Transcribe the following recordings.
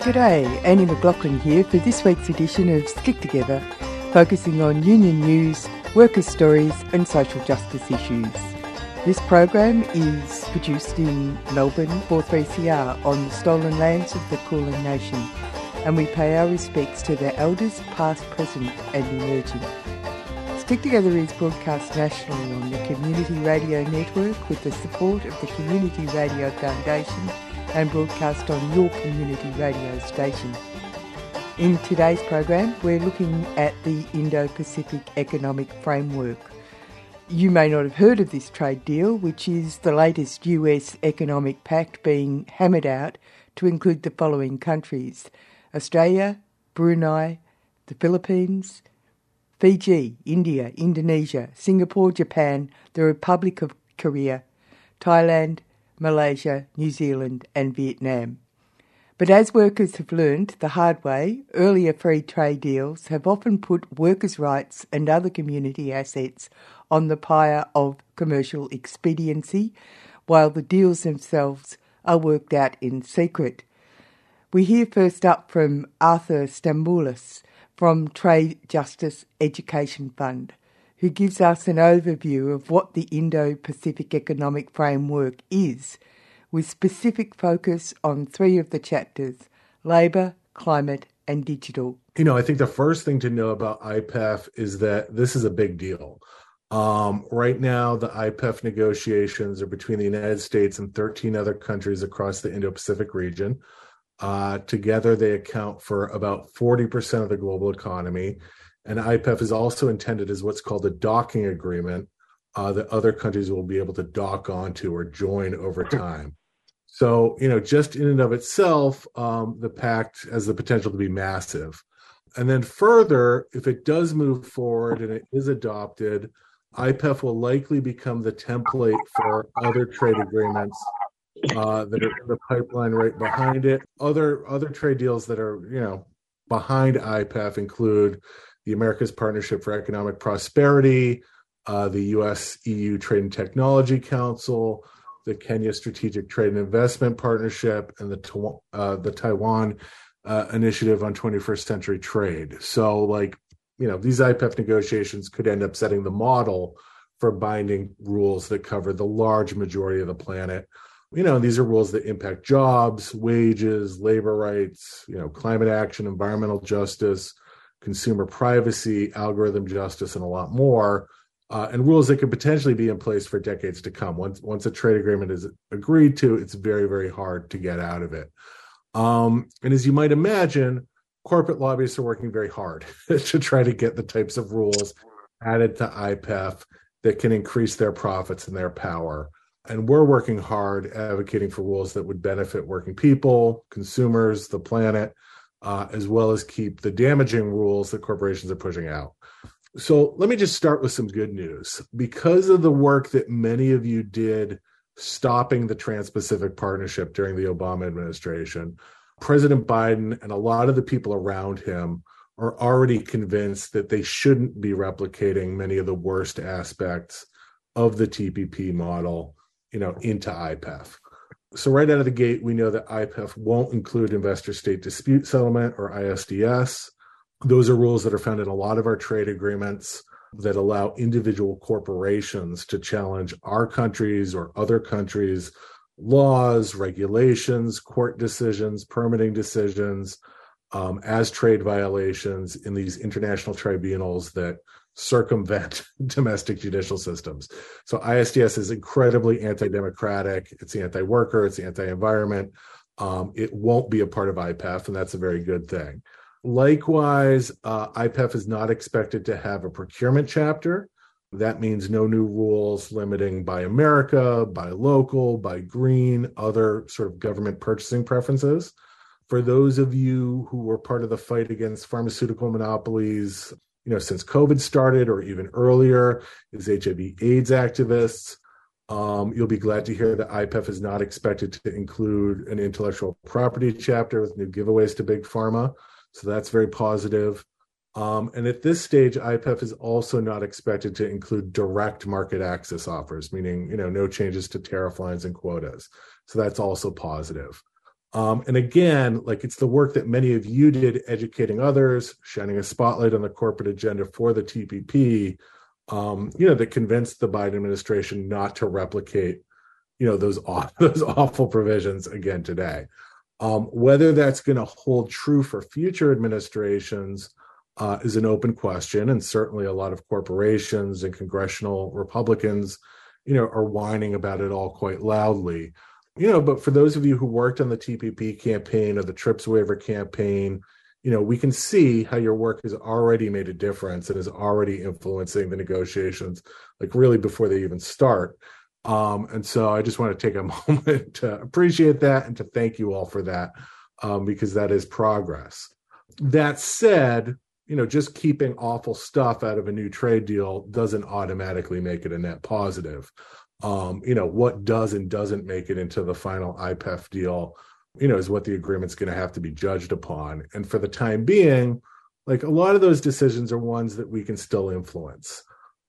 G'day, Annie McLaughlin here for this week's edition of Stick Together, focusing on union news, workers' stories, and social justice issues. This program is produced in Melbourne for 3CR on the stolen lands of the Kulin Nation, and we pay our respects to their elders, past, present, and emerging. Stick Together is broadcast nationally on the Community Radio Network with the support of the Community Radio Foundation and broadcast on your community radio station. In today's program, we're looking at the Indo Pacific Economic Framework. You may not have heard of this trade deal, which is the latest US economic pact being hammered out to include the following countries Australia, Brunei, the Philippines, Fiji, India, Indonesia, Singapore, Japan, the Republic of Korea, Thailand, Malaysia, New Zealand, and Vietnam. But as workers have learned the hard way, earlier free trade deals have often put workers' rights and other community assets on the pyre of commercial expediency, while the deals themselves are worked out in secret. We hear first up from Arthur Stamoulis, from Trade Justice Education Fund, who gives us an overview of what the Indo Pacific Economic Framework is, with specific focus on three of the chapters labour, climate, and digital. You know, I think the first thing to know about IPEF is that this is a big deal. Um, right now, the IPEF negotiations are between the United States and 13 other countries across the Indo Pacific region. Uh, together, they account for about 40% of the global economy. And IPEF is also intended as what's called a docking agreement uh, that other countries will be able to dock onto or join over time. So, you know, just in and of itself, um, the pact has the potential to be massive. And then further, if it does move forward and it is adopted, IPEF will likely become the template for other trade agreements uh, that are in the pipeline right behind it. Other other trade deals that are you know behind IPEF include the Americas Partnership for Economic Prosperity, uh, the U.S. EU Trade and Technology Council, the Kenya Strategic Trade and Investment Partnership, and the uh, the Taiwan uh, Initiative on 21st Century Trade. So, like you know, these IPEF negotiations could end up setting the model for binding rules that cover the large majority of the planet you know these are rules that impact jobs wages labor rights you know climate action environmental justice consumer privacy algorithm justice and a lot more uh, and rules that could potentially be in place for decades to come. Once once a trade agreement is agreed to it's very very hard to get out of it. Um, and as you might imagine corporate lobbyists are working very hard to try to get the types of rules added to ipef that can increase their profits and their power. And we're working hard advocating for rules that would benefit working people, consumers, the planet, uh, as well as keep the damaging rules that corporations are pushing out. So let me just start with some good news. Because of the work that many of you did stopping the Trans Pacific Partnership during the Obama administration, President Biden and a lot of the people around him are already convinced that they shouldn't be replicating many of the worst aspects of the TPP model you know, into IPEF. So right out of the gate, we know that IPEF won't include investor state dispute settlement or ISDS. Those are rules that are found in a lot of our trade agreements that allow individual corporations to challenge our countries or other countries' laws, regulations, court decisions, permitting decisions um, as trade violations in these international tribunals that circumvent domestic judicial systems. So ISDS is incredibly anti-democratic. It's anti-worker. It's anti-environment. Um, it won't be a part of IPEF, and that's a very good thing. Likewise, uh, IPEF is not expected to have a procurement chapter. That means no new rules limiting buy America, buy local, buy green, other sort of government purchasing preferences. For those of you who were part of the fight against pharmaceutical monopolies you know, since COVID started or even earlier, is HIV AIDS activists. Um, you'll be glad to hear that IPEF is not expected to include an intellectual property chapter with new giveaways to big pharma. So that's very positive. Um, and at this stage, IPEF is also not expected to include direct market access offers, meaning you know no changes to tariff lines and quotas. So that's also positive. Um, and again, like it's the work that many of you did educating others, shining a spotlight on the corporate agenda for the TPP, um, you know, that convinced the Biden administration not to replicate, you know, those, aw- those awful provisions again today. Um, whether that's going to hold true for future administrations uh, is an open question, and certainly a lot of corporations and congressional Republicans, you know, are whining about it all quite loudly. You know, but for those of you who worked on the TPP campaign or the TRIPS waiver campaign, you know, we can see how your work has already made a difference and is already influencing the negotiations, like really before they even start. Um, and so I just want to take a moment to appreciate that and to thank you all for that, um, because that is progress. That said, you know, just keeping awful stuff out of a new trade deal doesn't automatically make it a net positive. Um, you know, what does and doesn't make it into the final IPEF deal, you know, is what the agreement's going to have to be judged upon. And for the time being, like a lot of those decisions are ones that we can still influence.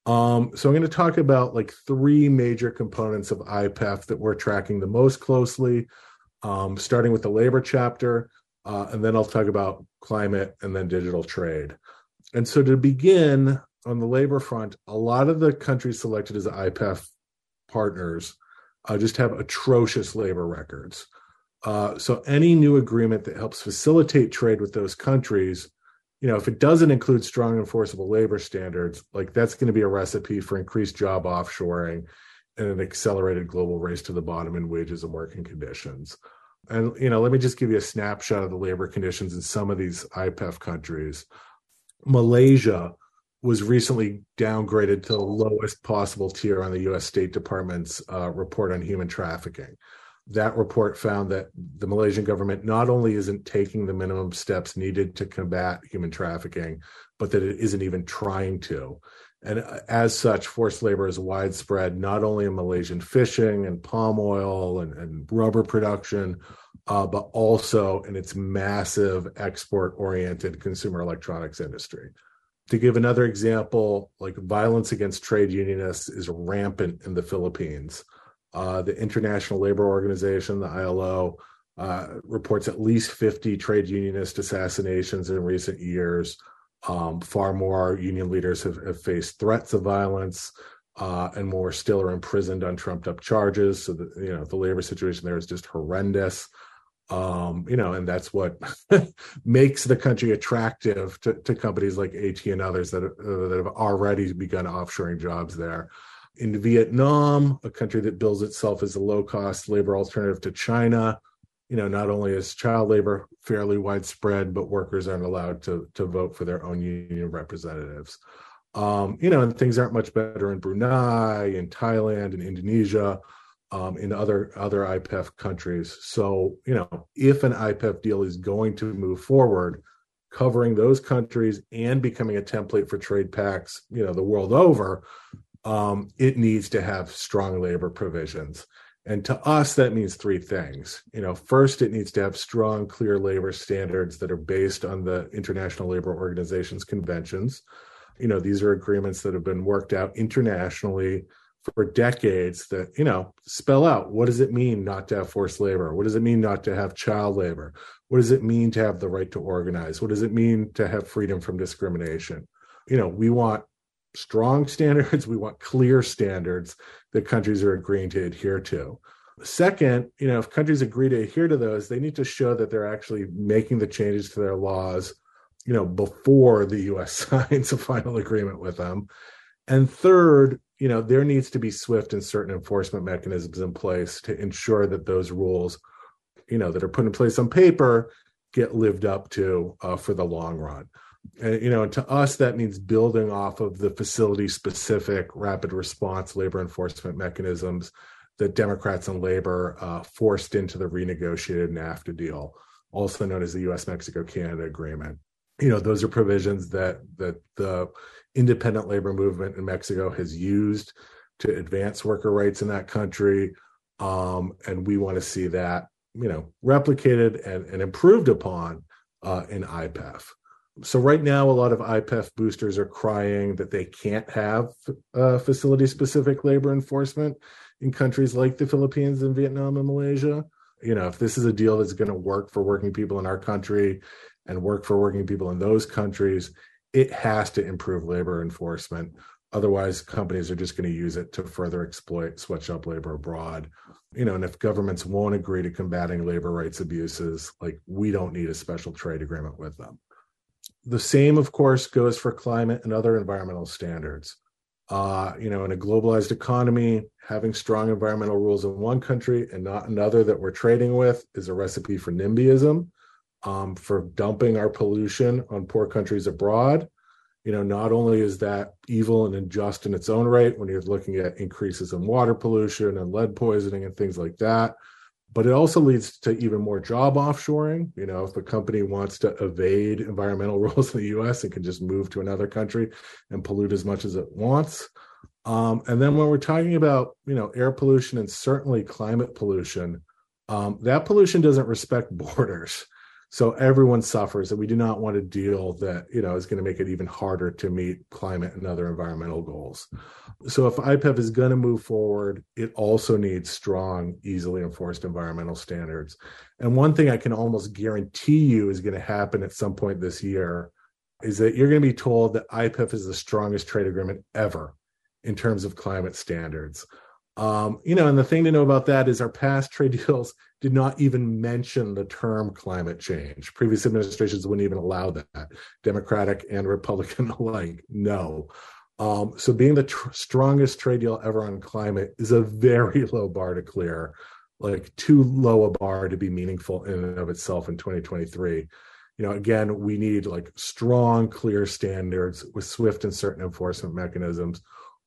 Um, so I'm going to talk about like three major components of IPEF that we're tracking the most closely, um, starting with the labor chapter, uh, and then I'll talk about climate and then digital trade. And so to begin on the labor front, a lot of the countries selected as IPEF partners uh, just have atrocious labor records. Uh, so any new agreement that helps facilitate trade with those countries you know, if it doesn't include strong enforceable labor standards, like that's going to be a recipe for increased job offshoring and an accelerated global race to the bottom in wages and working conditions. And you know, let me just give you a snapshot of the labor conditions in some of these IPEF countries. Malaysia was recently downgraded to the lowest possible tier on the U.S. State Department's uh, report on human trafficking that report found that the Malaysian government not only isn't taking the minimum steps needed to combat human trafficking, but that it isn't even trying to. And uh, as such, forced labor is widespread not only in Malaysian fishing and palm oil and, and rubber production, uh, but also in its massive export oriented consumer electronics industry. To give another example, like violence against trade unionists is rampant in the Philippines. Uh, the International Labor Organization, the ILO, uh, reports at least 50 trade unionist assassinations in recent years. Um, far more union leaders have, have faced threats of violence, uh, and more still are imprisoned on trumped up charges. So, the, you know, the labor situation there is just horrendous. Um, you know, and that's what makes the country attractive to, to companies like AT and others that, uh, that have already begun offshoring jobs there in Vietnam, a country that bills itself as a low cost labor alternative to China. You know, not only is child labor fairly widespread, but workers aren't allowed to, to vote for their own union representatives. Um, you know, and things aren't much better in Brunei, in Thailand, in Indonesia, um, in other other IPEF countries. So, you know, if an IPEF deal is going to move forward, covering those countries and becoming a template for trade packs, you know, the world over, um, it needs to have strong labor provisions. And to us, that means three things. You know, first, it needs to have strong, clear labor standards that are based on the International Labor Organization's conventions. You know, these are agreements that have been worked out internationally for decades that, you know, spell out what does it mean not to have forced labor? What does it mean not to have child labor? What does it mean to have the right to organize? What does it mean to have freedom from discrimination? You know, we want strong standards. We want clear standards that countries are agreeing to adhere to. Second, you know, if countries agree to adhere to those, they need to show that they're actually making the changes to their laws, you know, before the US signs a final agreement with them. And third, you know, there needs to be swift and certain enforcement mechanisms in place to ensure that those rules, you know, that are put in place on paper get lived up to uh, for the long run. And, you know, to us, that means building off of the facility specific rapid response labor enforcement mechanisms that Democrats and labor uh, forced into the renegotiated NAFTA deal, also known as the US Mexico Canada Agreement. You know, those are provisions that, that the independent labor movement in Mexico has used to advance worker rights in that country. Um, and we want to see that, you know, replicated and, and improved upon uh, in IPEF so right now a lot of ipef boosters are crying that they can't have uh, facility specific labor enforcement in countries like the philippines and vietnam and malaysia You know, if this is a deal that's going to work for working people in our country and work for working people in those countries, it has to improve labor enforcement. Otherwise, companies are just going to use it to further exploit sweatshop labor abroad. You know, and if governments won't agree to combating labor rights abuses, like we don't need a special trade agreement with them. The same, of course, goes for climate and other environmental standards. Uh, you know, in a globalized economy, having strong environmental rules in one country and not another that we're trading with is a recipe for NIMBYism, um, for dumping our pollution on poor countries abroad. You know, not only is that evil and unjust in its own right when you're looking at increases in water pollution and lead poisoning and things like that, but it also leads to even more job offshoring. You know, if a company wants to evade environmental rules in the US, it can just move to another country and pollute as much as it wants. Um, and then when we're talking about, you know, air pollution and certainly climate pollution, um, that pollution doesn't respect borders. So everyone suffers, and we do not want a deal that you know is going to make it even harder to meet climate and other environmental goals. So if IPEF is going to move forward, it also needs strong, easily enforced environmental standards. And one thing I can almost guarantee you is going to happen at some point this year is that you're going to be told that IPEF is the strongest trade agreement ever in terms of climate standards. Um, you know, and the thing to know about that is our past trade deals did not even mention the term climate change. Previous administrations wouldn't even allow that, Democratic and Republican alike. No. Um, so being the tr- strongest trade deal ever on climate is a very low bar to clear, like too low a bar to be meaningful in and of itself in 2023. You know, again, we need like strong, clear standards with swift and certain enforcement mechanisms,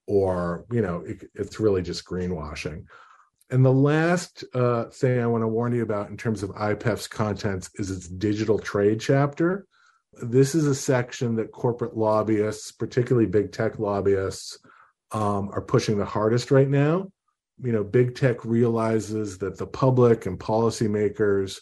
or you know, it, it's really just greenwashing. And the last uh, thing I want to warn you about in terms of IPEF's contents is its digital trade chapter this is a section that corporate lobbyists, particularly big tech lobbyists, um, are pushing the hardest right now. You know, big tech realizes that the public and policymakers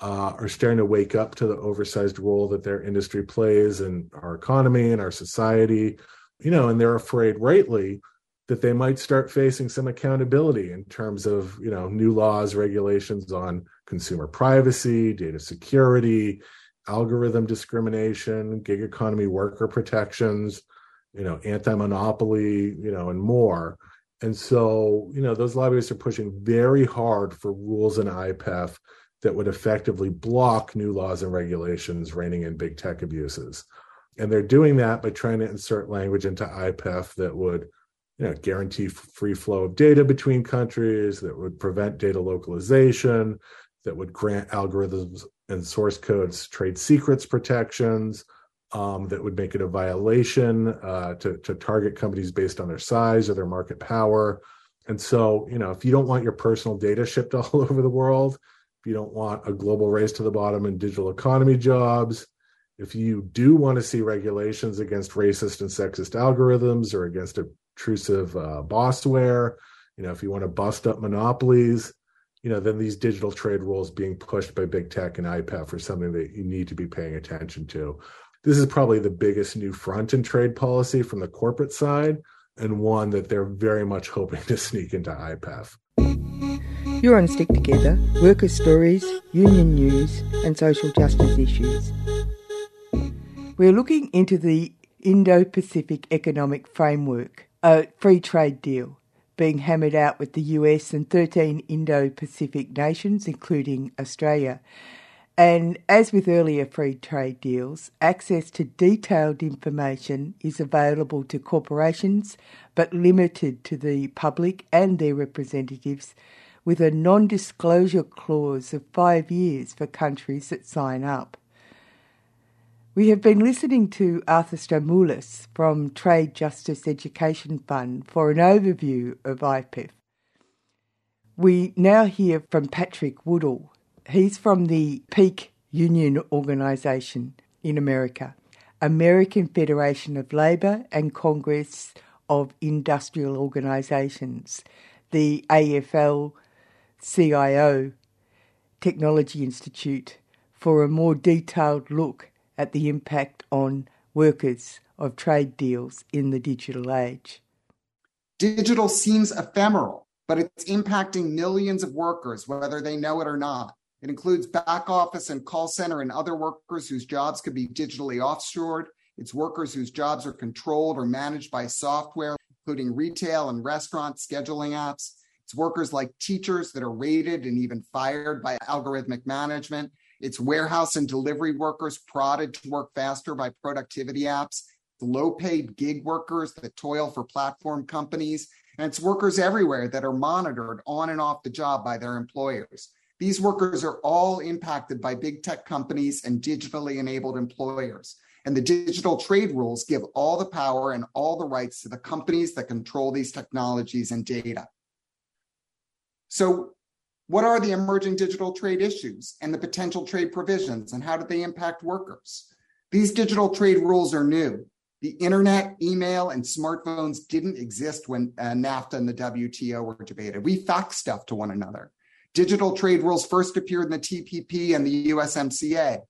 uh, are starting to wake up to the oversized role that their industry plays in our economy and our society. You know, and they're afraid, rightly, that they might start facing some accountability in terms of you know new laws, regulations on consumer privacy, data security, algorithm discrimination, gig economy worker protections, you know, anti-monopoly, you know, and more. And so, you know, those lobbyists are pushing very hard for rules in IPEF that would effectively block new laws and regulations reining in big tech abuses. And they're doing that by trying to insert language into IPEF that would, you know, guarantee free flow of data between countries, that would prevent data localization, that would grant algorithms and source codes trade secrets protections um, that would make it a violation uh, to, to target companies based on their size or their market power. And so, you know, if you don't want your personal data shipped all over the world, if you don't want a global race to the bottom in digital economy jobs, if you do want to see regulations against racist and sexist algorithms or against obtrusive uh, bossware, you know, if you want to bust up monopolies, you know, then these digital trade rules being pushed by big tech and IPEF are something that you need to be paying attention to. This is probably the biggest new front in trade policy from the corporate side, and one that they're very much hoping to sneak into IPEF. You're on Stick Together, worker stories, union news, and social justice issues. We're looking into the Indo Pacific Economic Framework, a free trade deal being hammered out with the US and 13 Indo Pacific nations, including Australia. And as with earlier free trade deals, access to detailed information is available to corporations but limited to the public and their representatives, with a non disclosure clause of five years for countries that sign up. We have been listening to Arthur Stamoulis from Trade Justice Education Fund for an overview of IPEF. We now hear from Patrick Woodall. He's from the Peak Union Organisation in America, American Federation of Labour and Congress of Industrial Organisations, the AFL CIO Technology Institute, for a more detailed look at the impact on workers of trade deals in the digital age. Digital seems ephemeral. but it's impacting millions of workers, whether they know it or not. It includes back office and call center and other workers whose jobs could be digitally offshored. It's workers whose jobs are controlled or managed by software, including retail and restaurant scheduling apps. It's workers like teachers that are rated and even fired by algorithmic management. It's warehouse and delivery workers prodded to work faster by productivity apps. Low paid gig workers that toil for platform companies. And it's workers everywhere that are monitored on and off the job by their employers. These workers are all impacted by big tech companies and digitally enabled employers. And the digital trade rules give all the power and all the rights to the companies that control these technologies and data. So, what are the emerging digital trade issues and the potential trade provisions, and how do they impact workers? These digital trade rules are new. The internet, email, and smartphones didn't exist when uh, NAFTA and the WTO were debated. We fax stuff to one another. Digital trade rules first appeared in the TPP and the USMCA.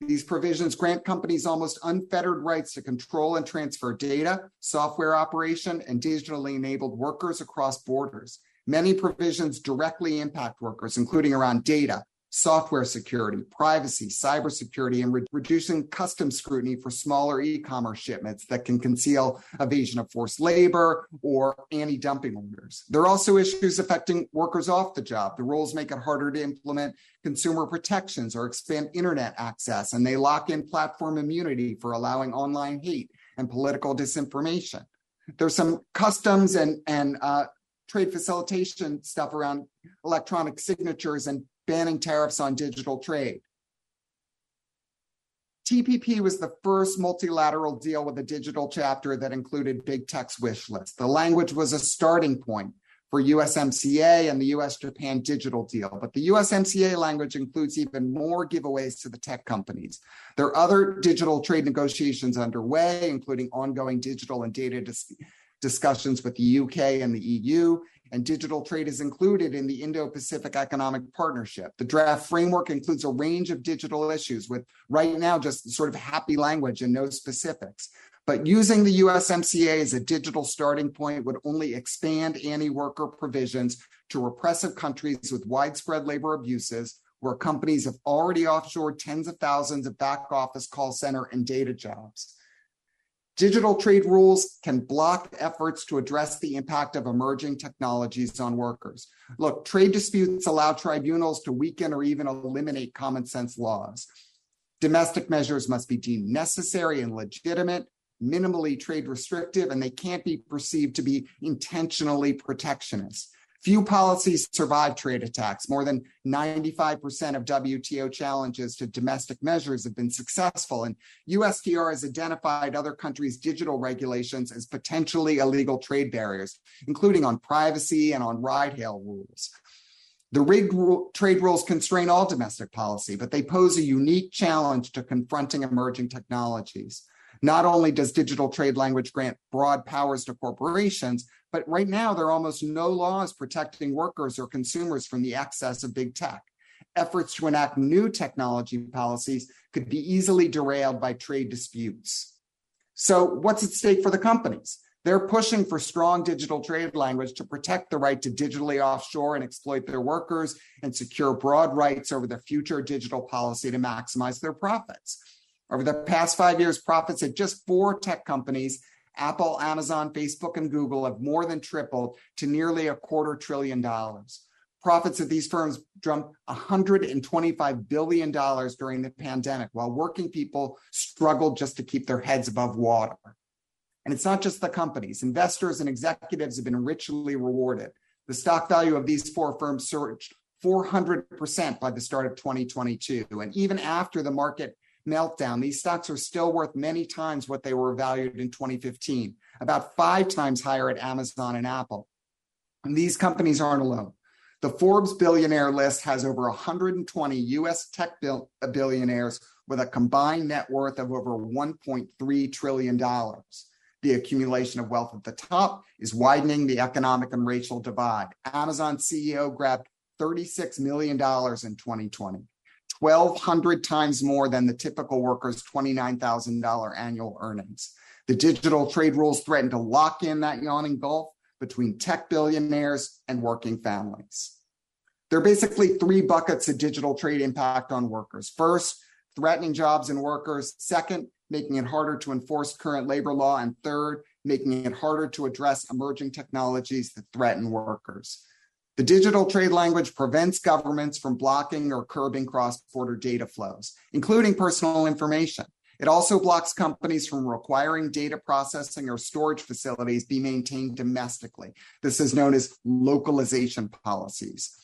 These provisions grant companies almost unfettered rights to control and transfer data, software operation, and digitally enabled workers across borders. Many provisions directly impact workers, including around data, software security, privacy, cybersecurity, and re- reducing custom scrutiny for smaller e commerce shipments that can conceal evasion of forced labor or anti dumping orders. There are also issues affecting workers off the job. The rules make it harder to implement consumer protections or expand internet access, and they lock in platform immunity for allowing online hate and political disinformation. There's some customs and, and uh, trade facilitation stuff around electronic signatures and banning tariffs on digital trade. TPP was the first multilateral deal with a digital chapter that included big tech's wish list. The language was a starting point for USMCA and the US Japan digital deal, but the USMCA language includes even more giveaways to the tech companies. There are other digital trade negotiations underway, including ongoing digital and data dis- discussions with the UK and the EU, and digital trade is included in the Indo Pacific Economic Partnership. The draft framework includes a range of digital issues with right now just sort of happy language and no specifics. But using the USMCA as a digital starting point would only expand anti worker provisions to repressive countries with widespread labor abuses, where companies have already offshored tens of thousands of back office call center and data jobs. Digital trade rules can block efforts to address the impact of emerging technologies on workers. Look, trade disputes allow tribunals to weaken or even eliminate common sense laws. Domestic measures must be deemed necessary and legitimate, minimally trade restrictive, and they can't be perceived to be intentionally protectionist. Few policies survive trade attacks. More than 95% of WTO challenges to domestic measures have been successful, and USTR has identified other countries' digital regulations as potentially illegal trade barriers, including on privacy and on ride hail rules. The rigged trade rules constrain all domestic policy, but they pose a unique challenge to confronting emerging technologies. Not only does digital trade language grant broad powers to corporations, but right now, there are almost no laws protecting workers or consumers from the excess of big tech. Efforts to enact new technology policies could be easily derailed by trade disputes. So, what's at stake for the companies? They're pushing for strong digital trade language to protect the right to digitally offshore and exploit their workers and secure broad rights over the future digital policy to maximize their profits. Over the past five years, profits at just four tech companies Apple, Amazon, Facebook, and Google have more than tripled to nearly a quarter trillion dollars. Profits of these firms jumped $125 billion during the pandemic, while working people struggled just to keep their heads above water. And it's not just the companies, investors and executives have been richly rewarded. The stock value of these four firms surged 400% by the start of 2022. And even after the market meltdown, these stocks are still worth many times what they were valued in 2015, about five times higher at Amazon and Apple. And these companies aren't alone. The Forbes billionaire list has over 120 US tech uh, billionaires with a combined net worth of over $1.3 trillion. The accumulation of wealth at the top is widening the economic and racial divide. Amazon CEO grabbed $36 million in 2020. 1,200 times more than the typical worker's $29,000 annual earnings. The digital trade rules threaten to lock in that yawning gulf, between tech billionaires and working families. There are basically three buckets of digital trade impact on workers. First, threatening jobs and workers. Second, making it harder to enforce current labor law. And third, making it harder to address emerging technologies that threaten workers. The digital trade language prevents governments from blocking or curbing cross border data flows, including personal information. It also blocks companies from requiring data processing or storage facilities be maintained domestically. This is known as localization policies.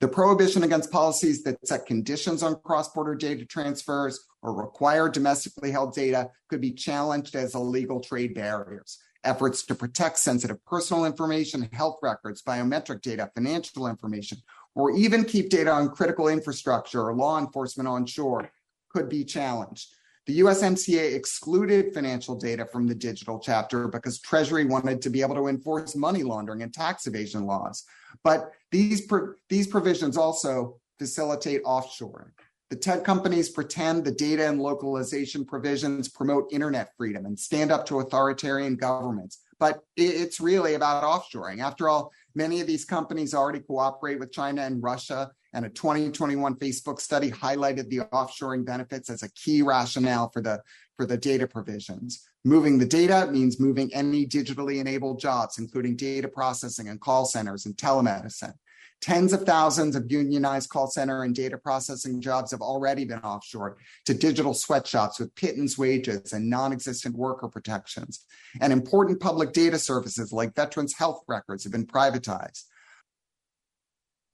The prohibition against policies that set conditions on cross border data transfers or require domestically held data could be challenged as illegal trade barriers. Efforts to protect sensitive personal information, health records, biometric data, financial information, or even keep data on critical infrastructure or law enforcement on shore could be challenged. The USMCA excluded financial data from the digital chapter because Treasury wanted to be able to enforce money laundering and tax evasion laws. But these, pro- these provisions also facilitate offshoring. The tech companies pretend the data and localization provisions promote internet freedom and stand up to authoritarian governments. But it's really about offshoring. After all, many of these companies already cooperate with China and Russia, and a 2021 Facebook study highlighted the offshoring benefits as a key rationale for the, for the data provisions. Moving the data means moving any digitally enabled jobs, including data processing and call centers and telemedicine. Tens of thousands of unionized call center and data processing jobs have already been offshored to digital sweatshops with pittance wages and non existent worker protections. And important public data services like veterans' health records have been privatized.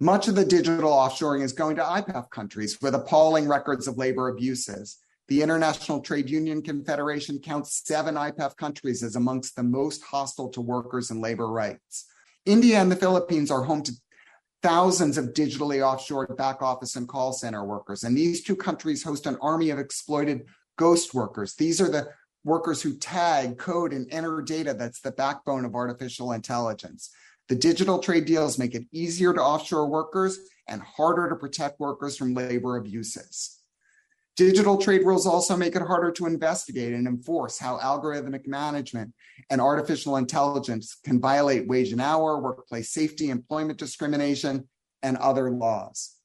Much of the digital offshoring is going to IPEF countries with appalling records of labor abuses. The International Trade Union Confederation counts seven IPEF countries as amongst the most hostile to workers and labor rights. India and the Philippines are home to thousands of digitally offshored back office and call center workers. And these two countries host an army of exploited ghost workers. These are the workers who tag, code, and enter data that's the backbone of artificial intelligence. The digital trade deals make it easier to offshore workers and harder to protect workers from labor abuses. Digital trade rules also make it harder to investigate and enforce how algorithmic management and artificial intelligence can violate wage and hour, workplace safety, employment discrimination, and other laws.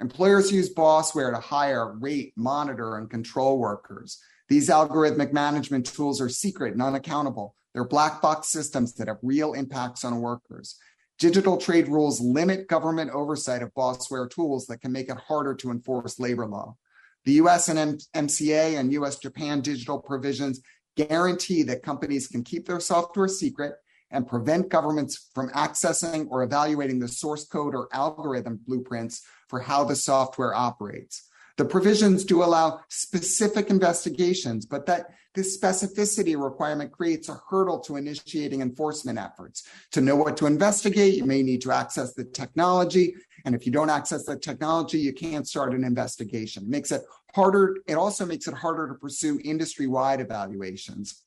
Employers use bossware to hire, rate, monitor, and control workers. These algorithmic management tools are secret and unaccountable. They're black box systems that have real impacts on workers. Digital trade rules limit government oversight of bossware tools that can make it harder to enforce labor law. The US and M- MCA and US Japan digital provisions guarantee that companies can keep their software secret and prevent governments from accessing or evaluating the source code or algorithm blueprints for how the software operates. The provisions do allow specific investigations, but that this specificity requirement creates a hurdle to initiating enforcement efforts. To know what to investigate, you may need to access the technology. And if you don't access the technology, you can't start an investigation. It makes it harder. It also makes it harder to pursue industry wide evaluations.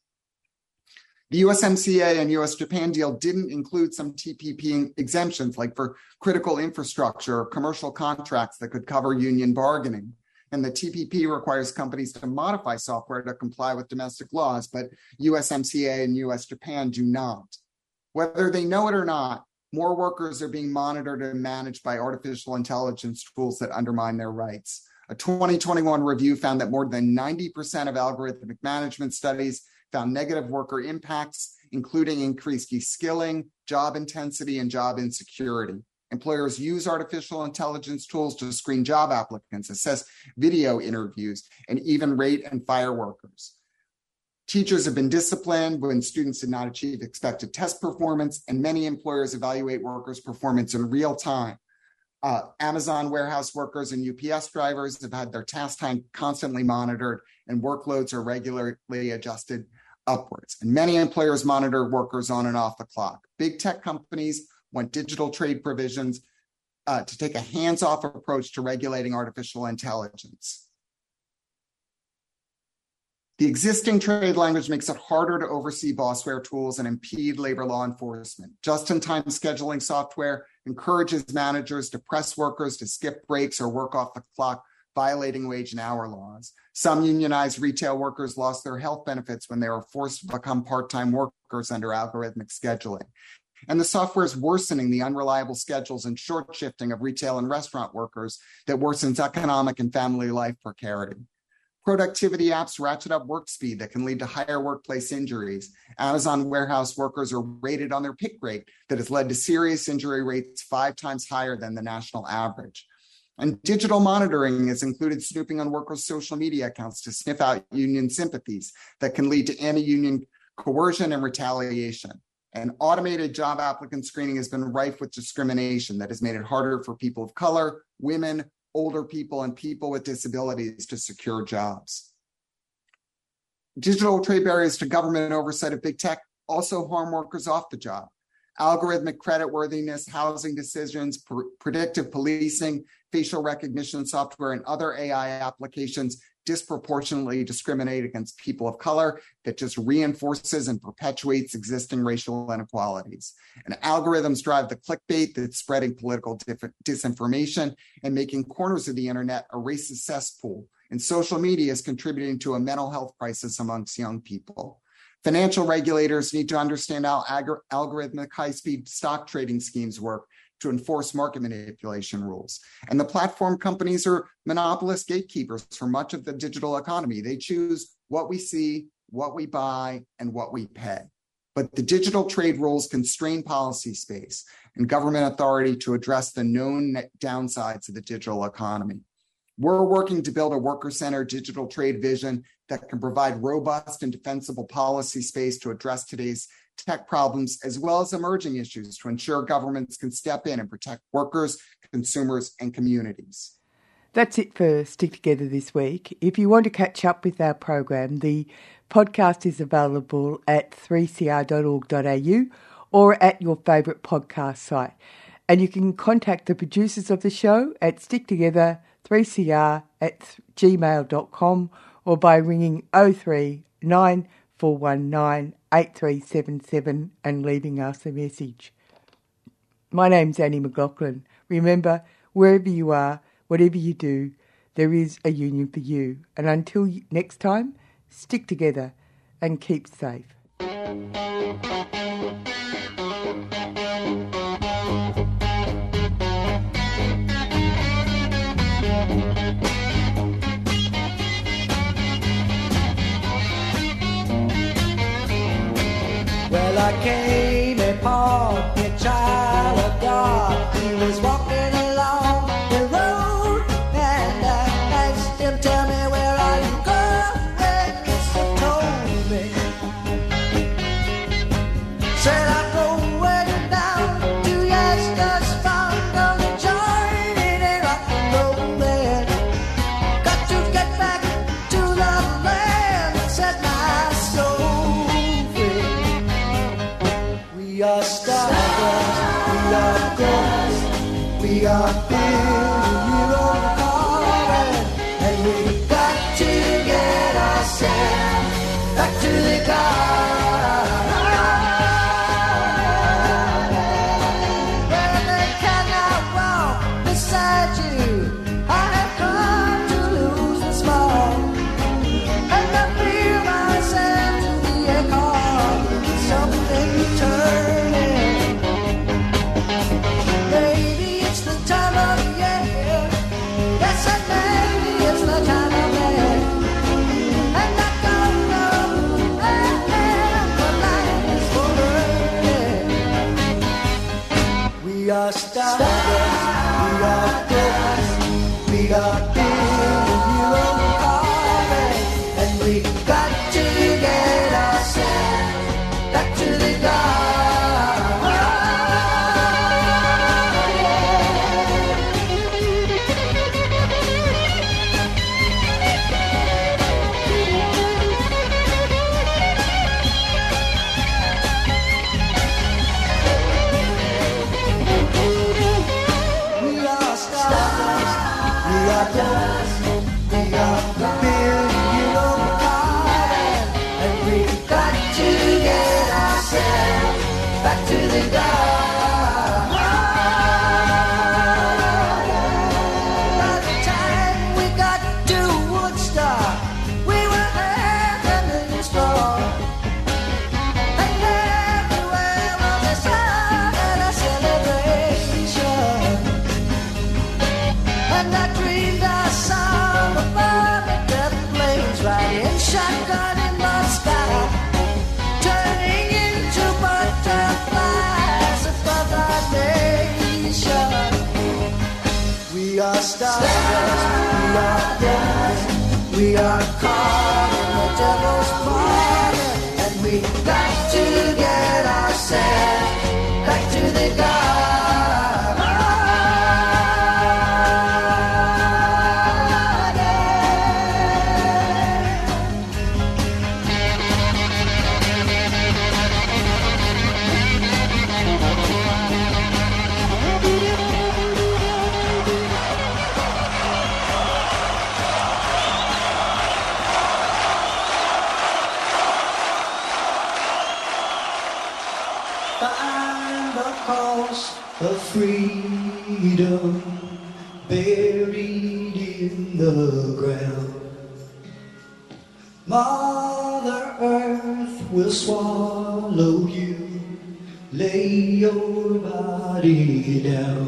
The USMCA and US Japan deal didn't include some TPP exemptions, like for critical infrastructure or commercial contracts that could cover union bargaining. And the TPP requires companies to modify software to comply with domestic laws, but USMCA and US Japan do not. Whether they know it or not, more workers are being monitored and managed by artificial intelligence tools that undermine their rights. A 2021 review found that more than 90% of algorithmic management studies found negative worker impacts, including increased de-skilling, job intensity, and job insecurity. Employers use artificial intelligence tools to screen job applicants, assess video interviews, and even rate and fire workers. Teachers have been disciplined when students did not achieve expected test performance, and many employers evaluate workers' performance in real time. Uh, Amazon warehouse workers and UPS drivers have had their task time constantly monitored, and workloads are regularly adjusted upwards. And many employers monitor workers on and off the clock. Big tech companies want digital trade provisions uh, to take a hands off approach to regulating artificial intelligence. The existing trade language makes it harder to oversee bossware tools and impede labor law enforcement. Just in time scheduling software encourages managers to press workers to skip breaks or work off the clock, violating wage and hour laws. Some unionized retail workers lost their health benefits when they were forced to become part time workers under algorithmic scheduling. And the software is worsening the unreliable schedules and short shifting of retail and restaurant workers that worsens economic and family life precarity. Productivity apps ratchet up work speed that can lead to higher workplace injuries. Amazon warehouse workers are rated on their pick rate that has led to serious injury rates five times higher than the national average. And digital monitoring has included snooping on workers' social media accounts to sniff out union sympathies that can lead to anti union coercion and retaliation. And automated job applicant screening has been rife with discrimination that has made it harder for people of color, women, older people, and people with disabilities to secure jobs. Digital trade barriers to government oversight of big tech also harm workers off the job algorithmic creditworthiness, housing decisions, pr- predictive policing, facial recognition software, and other AI applications disproportionately discriminate against people of color that just reinforces and perpetuates existing racial inequalities. And algorithms drive the clickbait that's spreading political disinformation and making corners of the internet a racist cesspool. And social media is contributing to a mental health crisis amongst young people. Financial regulators need to understand how algorithmic high speed stock trading schemes work to enforce market manipulation rules. And the platform companies are monopolist gatekeepers for much of the digital economy. They choose what we see, what we buy, and what we pay. But the digital trade rules constrain policy space and government authority to address the known downsides of the digital economy. We're working to build a worker centered digital trade vision that can provide robust and defensible policy space to address today's tech problems, as well as emerging issues to ensure governments can step in and protect workers, consumers, and communities. That's it for Stick Together this week. If you want to catch up with our program, the podcast is available at 3cr.org.au or at your favourite podcast site. And you can contact the producers of the show at sticktogether.com 3cr at gmail.com or by ringing 03 8377 and leaving us a message. My name's Annie McLaughlin. Remember, wherever you are, whatever you do, there is a union for you. And until next time, stick together and keep safe. We are caught in the devil's party, and we got to get ourselves back to the garden. Body